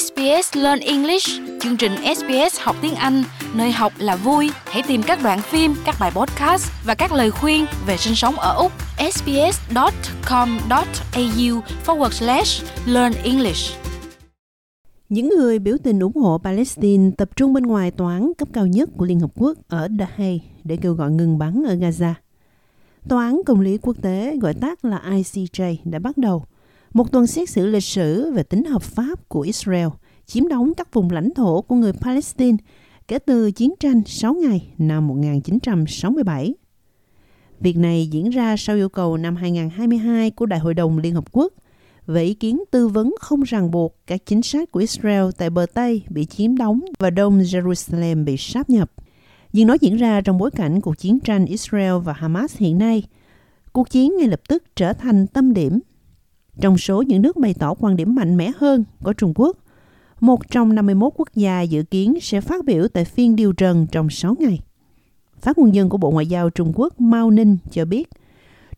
SBS Learn English, chương trình SBS học tiếng Anh, nơi học là vui. Hãy tìm các đoạn phim, các bài podcast và các lời khuyên về sinh sống ở Úc. sbs.com.au forward slash learn English. Những người biểu tình ủng hộ Palestine tập trung bên ngoài tòa án cấp cao nhất của Liên Hợp Quốc ở The Hague để kêu gọi ngừng bắn ở Gaza. Tòa án Công lý Quốc tế, gọi tắt là ICJ, đã bắt đầu một tuần xét xử lịch sử về tính hợp pháp của Israel, chiếm đóng các vùng lãnh thổ của người Palestine kể từ chiến tranh 6 ngày năm 1967. Việc này diễn ra sau yêu cầu năm 2022 của Đại hội đồng Liên Hợp Quốc về ý kiến tư vấn không ràng buộc các chính sách của Israel tại bờ Tây bị chiếm đóng và Đông Jerusalem bị sáp nhập. Nhưng nó diễn ra trong bối cảnh cuộc chiến tranh Israel và Hamas hiện nay. Cuộc chiến ngay lập tức trở thành tâm điểm trong số những nước bày tỏ quan điểm mạnh mẽ hơn có Trung Quốc, một trong 51 quốc gia dự kiến sẽ phát biểu tại phiên điều trần trong 6 ngày. Phát ngôn nhân của Bộ Ngoại giao Trung Quốc Mao Ninh cho biết,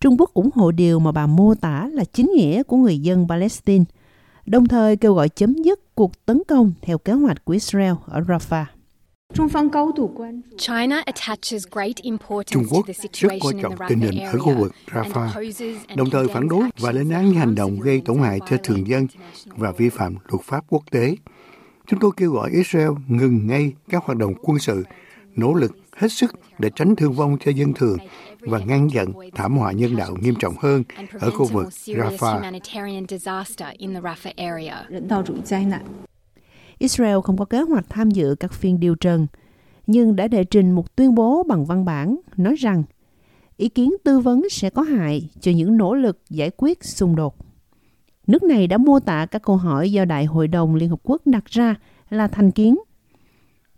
Trung Quốc ủng hộ điều mà bà mô tả là chính nghĩa của người dân Palestine, đồng thời kêu gọi chấm dứt cuộc tấn công theo kế hoạch của Israel ở Rafah. Trung Quốc rất coi trọng tình hình ở khu vực Rafah, đồng thời phản đối và lên án những hành động gây tổn hại cho thường dân và vi phạm luật pháp quốc tế. Chúng tôi kêu gọi Israel ngừng ngay các hoạt động quân sự, nỗ lực hết sức để tránh thương vong cho dân thường và ngăn chặn thảm họa nhân đạo nghiêm trọng hơn ở khu vực Rafah. Israel không có kế hoạch tham dự các phiên điều trần, nhưng đã đệ trình một tuyên bố bằng văn bản nói rằng ý kiến tư vấn sẽ có hại cho những nỗ lực giải quyết xung đột. Nước này đã mô tả các câu hỏi do Đại hội đồng Liên Hợp Quốc đặt ra là thành kiến.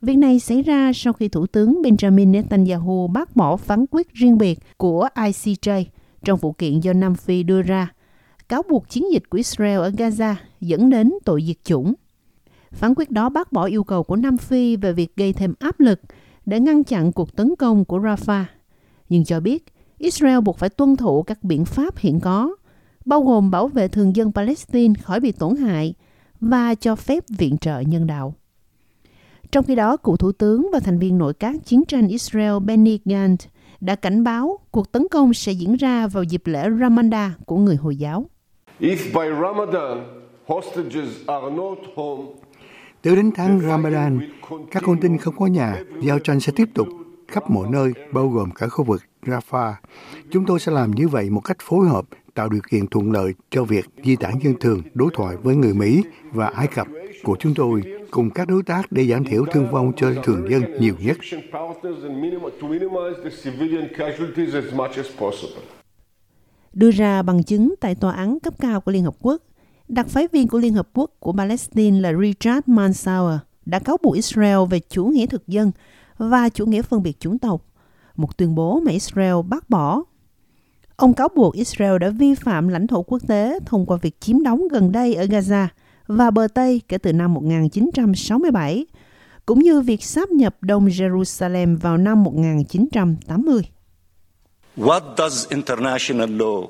Việc này xảy ra sau khi Thủ tướng Benjamin Netanyahu bác bỏ phán quyết riêng biệt của ICJ trong vụ kiện do Nam Phi đưa ra, cáo buộc chiến dịch của Israel ở Gaza dẫn đến tội diệt chủng. Phán quyết đó bác bỏ yêu cầu của Nam Phi về việc gây thêm áp lực để ngăn chặn cuộc tấn công của Rafah, nhưng cho biết Israel buộc phải tuân thủ các biện pháp hiện có, bao gồm bảo vệ thường dân Palestine khỏi bị tổn hại và cho phép viện trợ nhân đạo. Trong khi đó, cựu thủ tướng và thành viên nội các chiến tranh Israel Benny Gantz đã cảnh báo cuộc tấn công sẽ diễn ra vào dịp lễ Ramadan của người Hồi giáo. If by Ramadan hostages are not home, Tới đến tháng Ramadan, các con tin không có nhà, giao tranh sẽ tiếp tục khắp mọi nơi, bao gồm cả khu vực Rafah. Chúng tôi sẽ làm như vậy một cách phối hợp, tạo điều kiện thuận lợi cho việc di tản dân thường đối thoại với người Mỹ và Ai Cập của chúng tôi cùng các đối tác để giảm thiểu thương vong cho thường dân nhiều nhất. Đưa ra bằng chứng tại tòa án cấp cao của Liên Hợp Quốc, Đặc phái viên của Liên Hợp Quốc của Palestine là Richard Mansour đã cáo buộc Israel về chủ nghĩa thực dân và chủ nghĩa phân biệt chủng tộc, một tuyên bố mà Israel bác bỏ. Ông cáo buộc Israel đã vi phạm lãnh thổ quốc tế thông qua việc chiếm đóng gần đây ở Gaza và bờ Tây kể từ năm 1967, cũng như việc sáp nhập Đông Jerusalem vào năm 1980. What does international law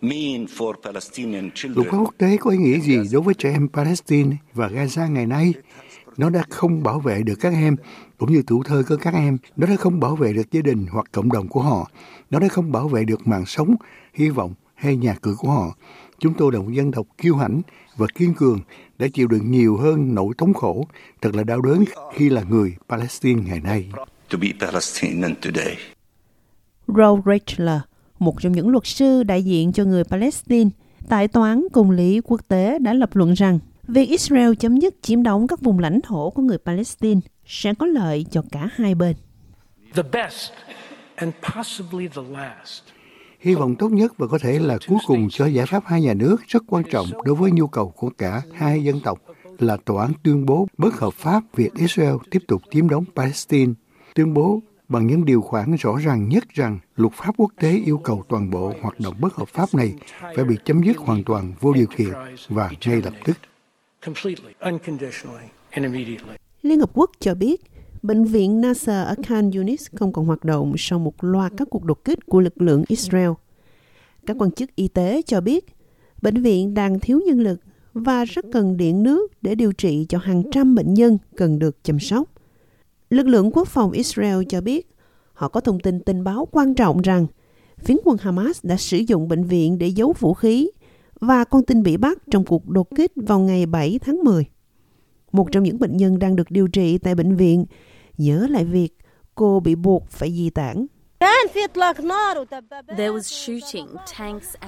Luật pháp quốc tế có ý nghĩa gì đối với trẻ em Palestine và Gaza ngày nay? Nó đã không bảo vệ được các em, cũng như tuổi thơ của các em. Nó đã không bảo vệ được gia đình hoặc cộng đồng của họ. Nó đã không bảo vệ được mạng sống, hy vọng hay nhà cửa của họ. Chúng tôi là một dân tộc kiêu hãnh và kiên cường đã chịu đựng nhiều hơn nỗi thống khổ, thật là đau đớn khi là người Palestine ngày nay. To be Palestinian today. Roe Rachler, một trong những luật sư đại diện cho người Palestine tại Tòa án Công lý Quốc tế đã lập luận rằng việc Israel chấm dứt chiếm đóng các vùng lãnh thổ của người Palestine sẽ có lợi cho cả hai bên. The best and possibly the last. Hy vọng tốt nhất và có thể là cuối cùng cho giải pháp hai nhà nước rất quan trọng đối với nhu cầu của cả hai dân tộc là tòa án tuyên bố bất hợp pháp việc Israel tiếp tục chiếm đóng Palestine. Tuyên bố bằng những điều khoản rõ ràng nhất rằng luật pháp quốc tế yêu cầu toàn bộ hoạt động bất hợp pháp này phải bị chấm dứt hoàn toàn vô điều kiện và ngay lập tức. Liên Hợp Quốc cho biết Bệnh viện Nasser ở Khan Yunis không còn hoạt động sau một loạt các cuộc đột kích của lực lượng Israel. Các quan chức y tế cho biết bệnh viện đang thiếu nhân lực và rất cần điện nước để điều trị cho hàng trăm bệnh nhân cần được chăm sóc. Lực lượng quốc phòng Israel cho biết họ có thông tin tình báo quan trọng rằng phiến quân Hamas đã sử dụng bệnh viện để giấu vũ khí và con tin bị bắt trong cuộc đột kích vào ngày 7 tháng 10. Một trong những bệnh nhân đang được điều trị tại bệnh viện nhớ lại việc cô bị buộc phải di tản.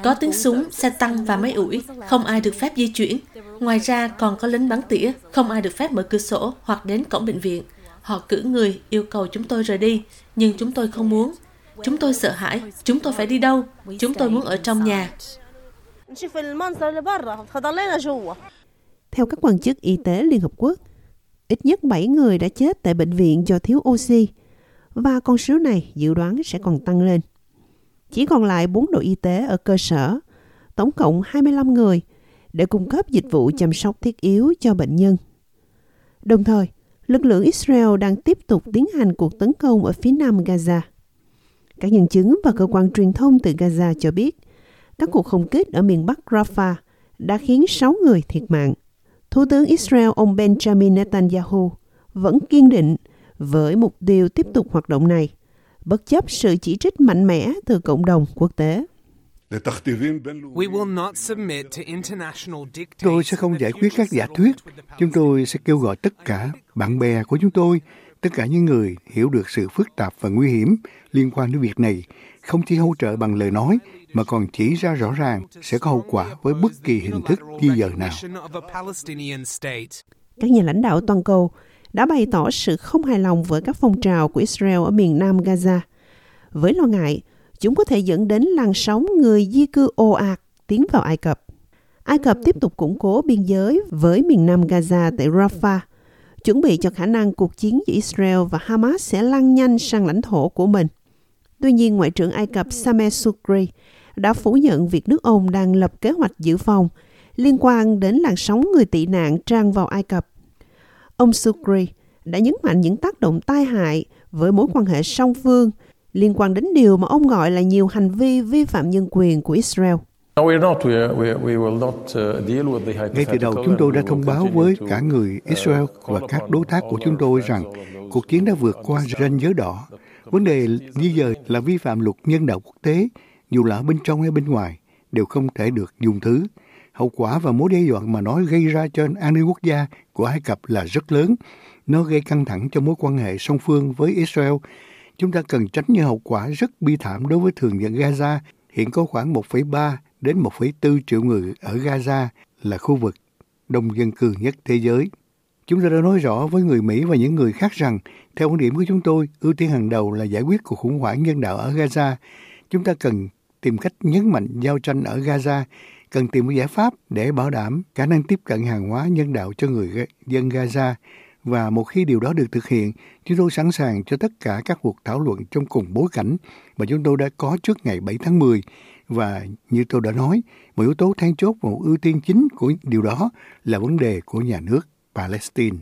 Có tiếng súng, xe tăng và máy ủi, không ai được phép di chuyển. Ngoài ra còn có lính bắn tỉa, không ai được phép mở cửa sổ hoặc đến cổng bệnh viện. Họ cử người yêu cầu chúng tôi rời đi, nhưng chúng tôi không muốn. Chúng tôi sợ hãi, chúng tôi phải đi đâu? Chúng tôi muốn ở trong nhà. Theo các quan chức y tế Liên Hợp Quốc, ít nhất 7 người đã chết tại bệnh viện do thiếu oxy và con số này dự đoán sẽ còn tăng lên. Chỉ còn lại 4 đội y tế ở cơ sở, tổng cộng 25 người để cung cấp dịch vụ chăm sóc thiết yếu cho bệnh nhân. Đồng thời, lực lượng Israel đang tiếp tục tiến hành cuộc tấn công ở phía nam Gaza. Các nhân chứng và cơ quan truyền thông từ Gaza cho biết các cuộc không kích ở miền Bắc Rafah đã khiến 6 người thiệt mạng. Thủ tướng Israel ông Benjamin Netanyahu vẫn kiên định với mục tiêu tiếp tục hoạt động này, bất chấp sự chỉ trích mạnh mẽ từ cộng đồng quốc tế. Tôi sẽ không giải quyết các giả thuyết. Chúng tôi sẽ kêu gọi tất cả bạn bè của chúng tôi, tất cả những người hiểu được sự phức tạp và nguy hiểm liên quan đến việc này, không chỉ hỗ trợ bằng lời nói, mà còn chỉ ra rõ ràng sẽ có hậu quả với bất kỳ hình thức di dời nào. Các nhà lãnh đạo toàn cầu đã bày tỏ sự không hài lòng với các phong trào của Israel ở miền nam Gaza. Với lo ngại, chúng có thể dẫn đến làn sóng người di cư ồ ạt tiến vào Ai Cập. Ai Cập tiếp tục củng cố biên giới với miền nam Gaza tại Rafah, chuẩn bị cho khả năng cuộc chiến giữa Israel và Hamas sẽ lan nhanh sang lãnh thổ của mình. Tuy nhiên, Ngoại trưởng Ai Cập Sameh Sukri đã phủ nhận việc nước ông đang lập kế hoạch dự phòng liên quan đến làn sóng người tị nạn tràn vào Ai Cập. Ông Sukri đã nhấn mạnh những tác động tai hại với mối quan hệ song phương liên quan đến điều mà ông gọi là nhiều hành vi vi phạm nhân quyền của Israel. Ngay từ đầu, chúng tôi đã thông báo với cả người Israel và các đối tác của chúng tôi rằng cuộc chiến đã vượt qua ranh giới đỏ. Vấn đề di dời là vi phạm luật nhân đạo quốc tế, dù là ở bên trong hay bên ngoài, đều không thể được dùng thứ. Hậu quả và mối đe dọa mà nó gây ra cho an ninh quốc gia của Ai Cập là rất lớn. Nó gây căng thẳng cho mối quan hệ song phương với Israel. Chúng ta cần tránh những hậu quả rất bi thảm đối với thường dân Gaza. Hiện có khoảng 1,3 đến 1,4 triệu người ở Gaza là khu vực đông dân cư nhất thế giới. Chúng ta đã nói rõ với người Mỹ và những người khác rằng, theo quan điểm của chúng tôi, ưu tiên hàng đầu là giải quyết cuộc khủng hoảng nhân đạo ở Gaza. Chúng ta cần tìm cách nhấn mạnh giao tranh ở Gaza, cần tìm một giải pháp để bảo đảm khả năng tiếp cận hàng hóa nhân đạo cho người dân Gaza. Và một khi điều đó được thực hiện, chúng tôi sẵn sàng cho tất cả các cuộc thảo luận trong cùng bối cảnh mà chúng tôi đã có trước ngày 7 tháng 10. Và như tôi đã nói, một yếu tố then chốt và một ưu tiên chính của điều đó là vấn đề của nhà nước Palestine.